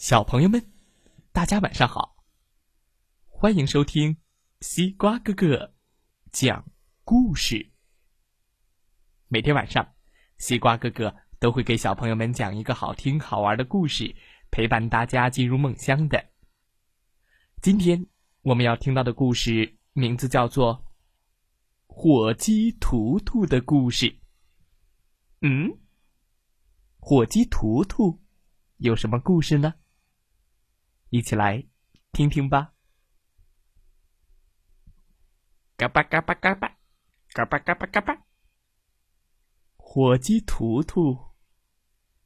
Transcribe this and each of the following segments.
小朋友们，大家晚上好！欢迎收听西瓜哥哥讲故事。每天晚上，西瓜哥哥都会给小朋友们讲一个好听好玩的故事，陪伴大家进入梦乡的。今天我们要听到的故事名字叫做《火鸡图图的故事》。嗯，火鸡图图有什么故事呢？一起来听听吧。嘎巴嘎巴嘎巴，嘎巴嘎巴嘎巴。火鸡图图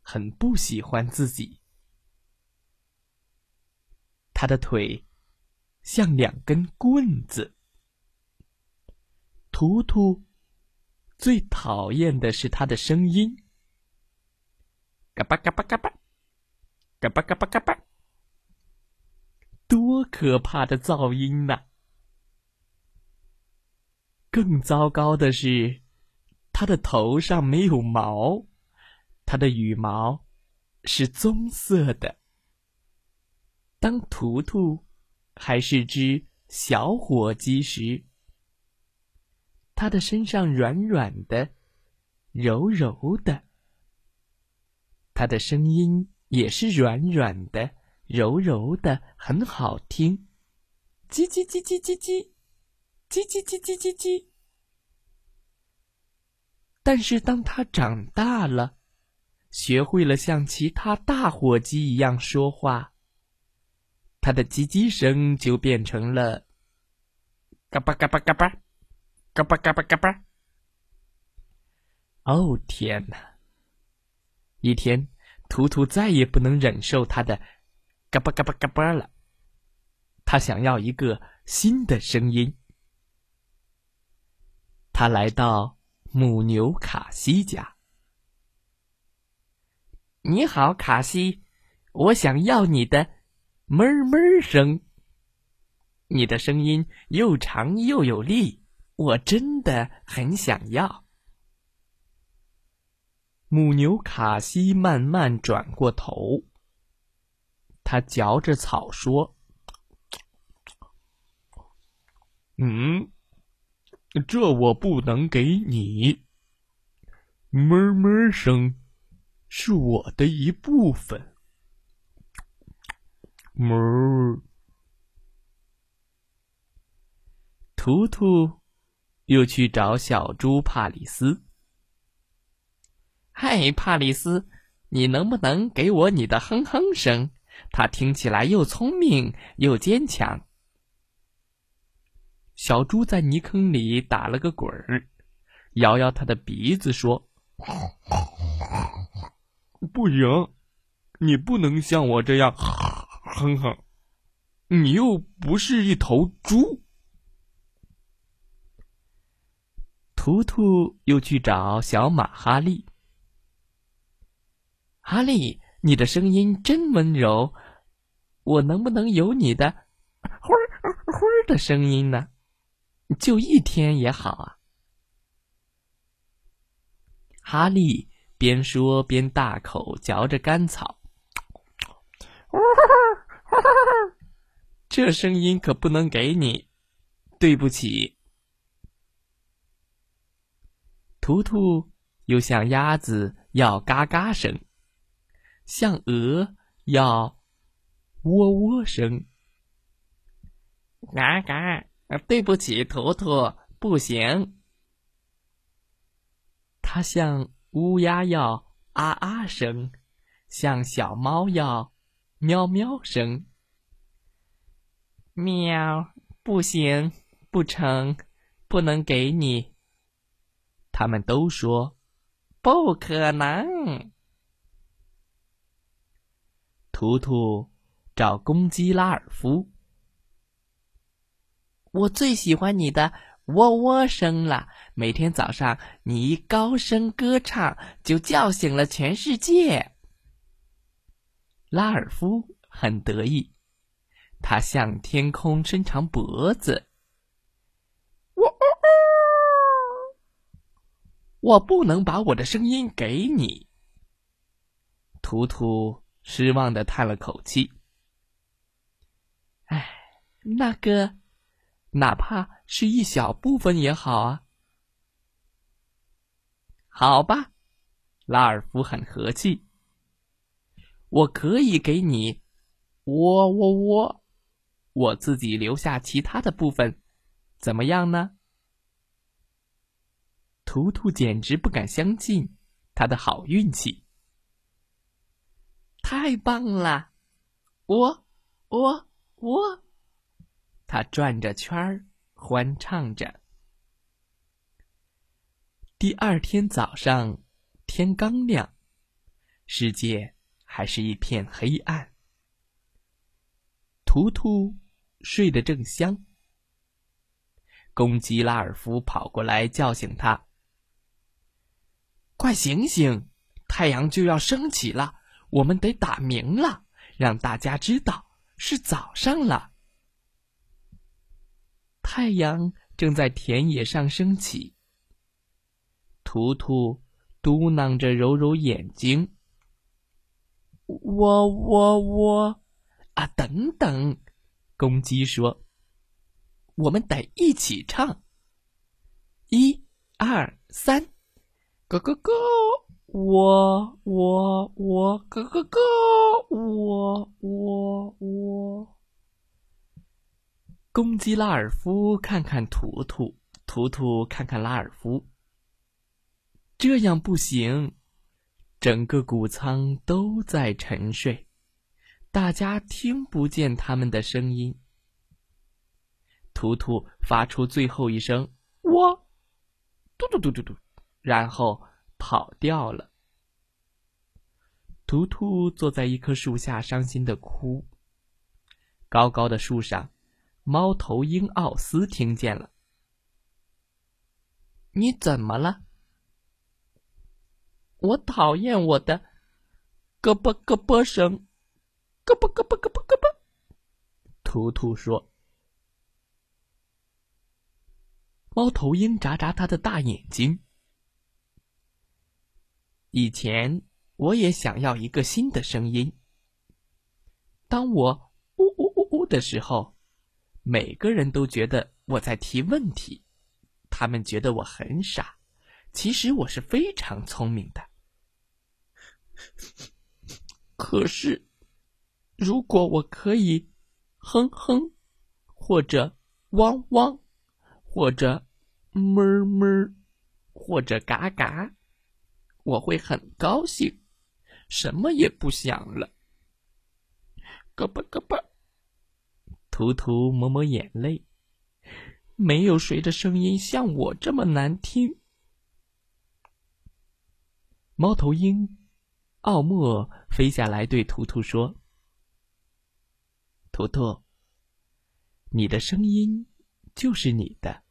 很不喜欢自己，他的腿像两根棍子。图图最讨厌的是他的声音，嘎巴嘎巴嘎巴，嘎巴嘎巴嘎巴。可怕的噪音呐！更糟糕的是，它的头上没有毛，它的羽毛是棕色的。当图图还是只小火鸡时，它的身上软软的、柔柔的，它的声音也是软软的。柔柔的，很好听，叽叽叽叽叽叽，叽叽叽叽叽叽。但是当他长大了，学会了像其他大火鸡一样说话，他的叽叽声就变成了嘎巴嘎巴嘎巴，嘎巴嘎巴嘎巴。哦天哪！一天，图图再也不能忍受他的。嘎巴嘎巴嘎巴了，他想要一个新的声音。他来到母牛卡西家。你好，卡西，我想要你的哞哞声。你的声音又长又有力，我真的很想要。母牛卡西慢慢转过头。他嚼着草说：“嗯，这我不能给你。哞哞声是我的一部分。哞。”图图又去找小猪帕里斯。嗨，帕里斯，你能不能给我你的哼哼声？他听起来又聪明又坚强。小猪在泥坑里打了个滚儿，摇摇他的鼻子说：“不行，你不能像我这样哼哼，你又不是一头猪。”图图又去找小马哈利，哈利。你的声音真温柔，我能不能有你的“呼儿呼儿”的声音呢？就一天也好啊。哈利边说边大口嚼着干草，“这声音可不能给你，对不起。”图图又向鸭子要嘎嘎声。像鹅要喔喔声，嘎嘎！对不起，图图，不行。它像乌鸦要啊啊声，像小猫要喵喵声。喵，不行，不成，不能给你。他们都说不可能。图图找公鸡拉尔夫。我最喜欢你的喔喔声了。每天早上你一高声歌唱，就叫醒了全世界。拉尔夫很得意，他向天空伸长脖子。我我不能把我的声音给你。图图。失望的叹了口气：“哎，那个，哪怕是一小部分也好啊。”好吧，拉尔夫很和气。我可以给你，我我我，我自己留下其他的部分，怎么样呢？图图简直不敢相信他的好运气。太棒了！我我我，他转着圈儿欢唱着。第二天早上，天刚亮，世界还是一片黑暗。图图睡得正香，公鸡拉尔夫跑过来叫醒他：“快醒醒，太阳就要升起了，我们得打鸣了，让大家知道是早上了。”太阳正在田野上升起。图图嘟囔着，揉揉眼睛。我我我，啊，等等！公鸡说：“我们得一起唱。一、二、三，咯咯咯！我我我，咯咯咯！我我我。”公鸡拉尔夫看看图图，图图看看拉尔夫。这样不行，整个谷仓都在沉睡，大家听不见他们的声音。图图发出最后一声“我”，嘟嘟嘟嘟嘟，然后跑掉了。图图坐在一棵树下，伤心的哭。高高的树上，猫头鹰奥斯听见了：“你怎么了？”我讨厌我的咯啵咯啵声，咯啵咯啵咯啵咯啵。图图说：“猫头鹰眨眨它的大眼睛。以前我也想要一个新的声音。当我呜呜呜呜的时候，每个人都觉得我在提问题，他们觉得我很傻。其实我是非常聪明的。”可是，如果我可以哼哼，或者汪汪，或者哞哞，或者嘎嘎，我会很高兴，什么也不想了。咯巴咯巴，图图抹抹眼泪，没有谁的声音像我这么难听。猫头鹰。奥莫飞下来，对图图说：“图图，你的声音就是你的，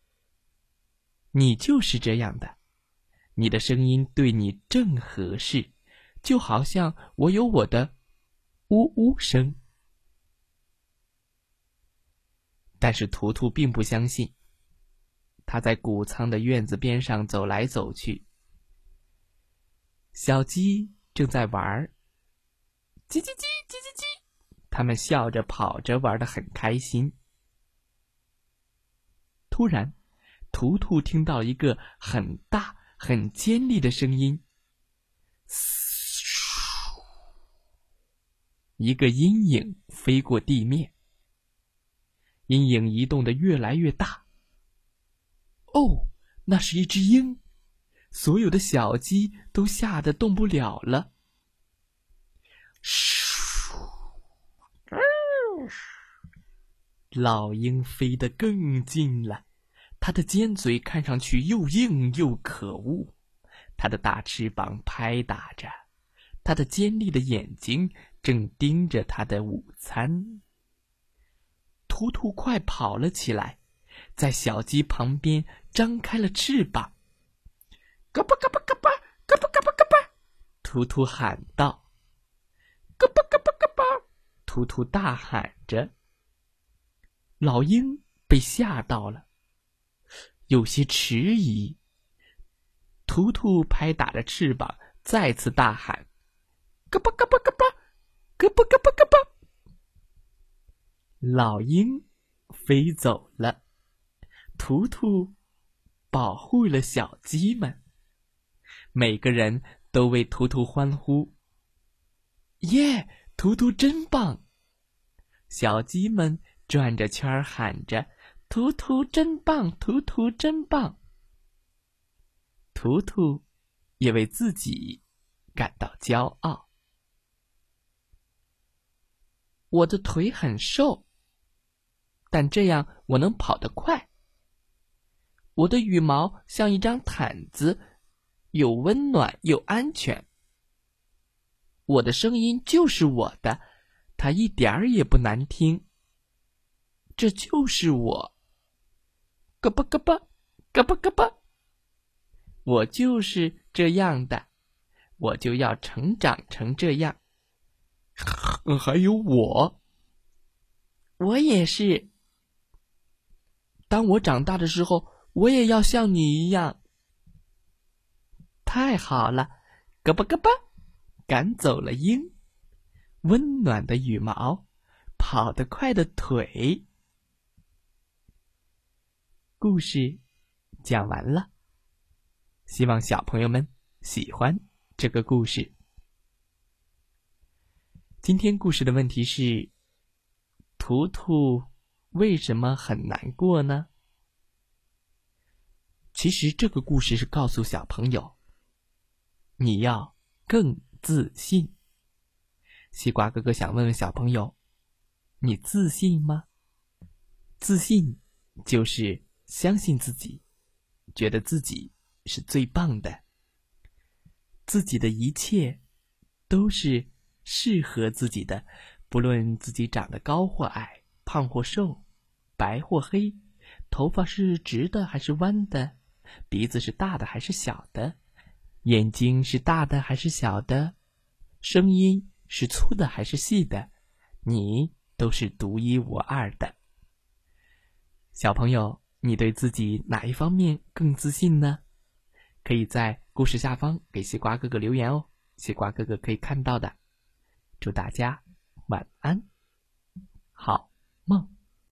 你就是这样的，你的声音对你正合适，就好像我有我的呜呜声。”但是图图并不相信，他在谷仓的院子边上走来走去，小鸡。正在玩儿，叽叽叽叽叽叽，他们笑着跑着玩的很开心。突然，图图听到一个很大、很尖利的声音，一个阴影飞过地面，阴影移动的越来越大。哦，那是一只鹰。所有的小鸡都吓得动不了了。咻！老鹰飞得更近了，它的尖嘴看上去又硬又可恶，它的大翅膀拍打着，它的尖利的眼睛正盯着它的午餐。图图快跑了起来，在小鸡旁边张开了翅膀。嘎巴嘎巴嘎巴，嘎巴嘎巴嘎巴，图图喊道：“嘎巴嘎巴嘎巴！”图图大喊着。老鹰被吓到了，有些迟疑。图图拍打着翅膀，再次大喊：“咯巴咯巴咯巴！”咯嘣咯嘣咯嘣。老鹰飞走了，图图保护了小鸡们。每个人都为图图欢呼。耶，图图真棒！小鸡们转着圈儿喊着：“图图真棒，图图真棒。”图图也为自己感到骄傲。我的腿很瘦，但这样我能跑得快。我的羽毛像一张毯子。又温暖又安全。我的声音就是我的，它一点儿也不难听。这就是我，咯吧咯吧，咯吧咯吧。我就是这样的，我就要成长成这样。还有我，我也是。当我长大的时候，我也要像你一样。太好了，咯吧咯吧，赶走了鹰。温暖的羽毛，跑得快的腿。故事讲完了，希望小朋友们喜欢这个故事。今天故事的问题是：图图为什么很难过呢？其实这个故事是告诉小朋友。你要更自信。西瓜哥哥想问问小朋友：你自信吗？自信就是相信自己，觉得自己是最棒的，自己的一切都是适合自己的，不论自己长得高或矮，胖或瘦，白或黑，头发是直的还是弯的，鼻子是大的还是小的。眼睛是大的还是小的？声音是粗的还是细的？你都是独一无二的。小朋友，你对自己哪一方面更自信呢？可以在故事下方给西瓜哥哥留言哦，西瓜哥哥可以看到的。祝大家晚安，好梦。